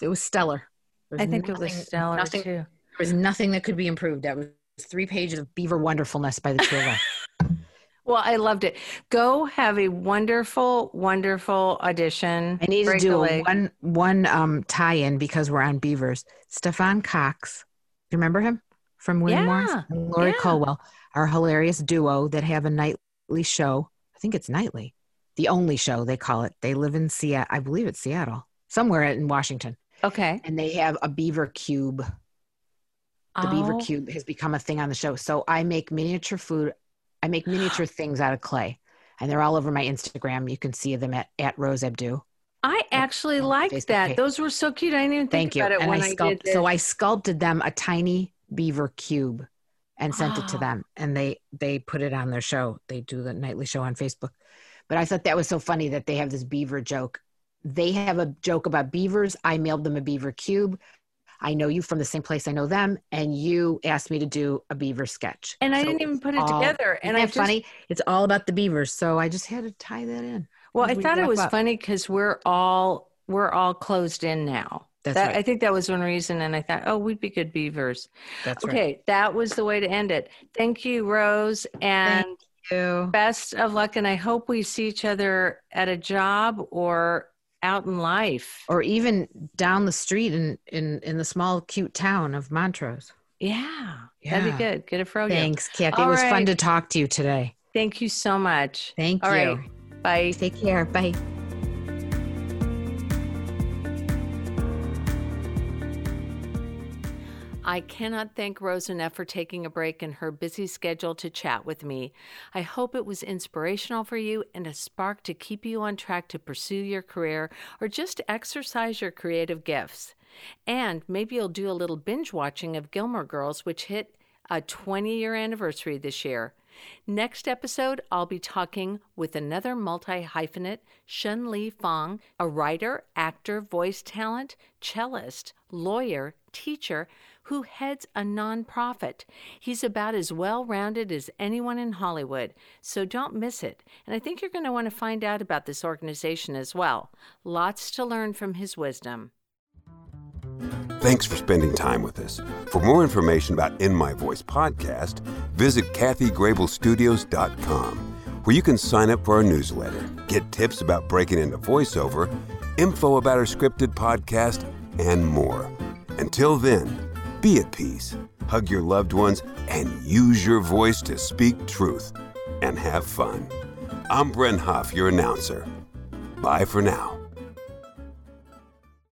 It was stellar. There I think it was nothing- stellar nothing, too. There was nothing that could be improved. That was three pages of beaver wonderfulness by the two of us. <laughs> Well, I loved it. Go have a wonderful, wonderful audition. I need to do a one one um tie-in because we're on beavers. Stefan Cox, do you remember him from William Morris? Yeah, And Lori yeah. Colwell, our hilarious duo that have a nightly show. I think it's nightly, the only show they call it. They live in Seattle, I believe it's Seattle, somewhere in Washington, Okay. and they have a beaver cube. The beaver Oh, cube has become a thing on the show. So I make miniature food. I make miniature <gasps> things out of clay, and they're all over my Instagram. You can see them at at Rose Abdoo. I actually liked that. page. Those were so cute. I didn't even think Thank you. about it And when I I, sculpt, this. so I sculpted them a tiny beaver cube and sent it to Oh. <gasps> them, and they they put it on their show. They do the nightly show on Facebook. But I thought that was so funny that they have this beaver joke. They have a joke about beavers. I mailed them a beaver cube. I know you from the same place I know them, and you asked me to do a beaver sketch. and I didn't even put it all- together. Isn't And that I just, funny? It's all about the beavers, so I just had to tie that in. well, I we thought it was up. funny because we're all we're all closed in now. That's That, right. I think that was one reason. And I thought, oh, we'd be good beavers. That's right. okay, that was the way to end it. Thank you, Rose, and You. best of luck. And I hope we see each other at a job or out in life. Or even down the street in in in the small cute town of Montrose. Yeah, that'd be good. Get a froyo. Thanks, Kathy. All it was fun to talk to you today. Thank you so much. Thank All you. right. Bye. Take care. Bye. I cannot thank Rose enough for taking a break in her busy schedule to chat with me. I hope it was inspirational for you and a spark to keep you on track to pursue your career or just exercise your creative gifts. And maybe you'll do a little binge watching of Gilmore Girls, which hit a 20 year anniversary this year. Next episode, I'll be talking with another multi hyphenate, Shun Lee Fong, a writer, actor, voice talent, cellist, lawyer, teacher who heads a nonprofit. He's about as well rounded as anyone in Hollywood, so don't miss it. And I think you're going to want to find out about this organization as well. Lots to learn from his wisdom. Thanks for spending time with us. For more information about In My Voice podcast, visit KathyGrableStudios.com, where you can sign up for our newsletter, get tips about breaking into voiceover, info about our scripted podcast, and more. Until then, be at peace, hug your loved ones, and use your voice to speak truth and have fun. I'm Bren Hoff, your announcer. Bye for now.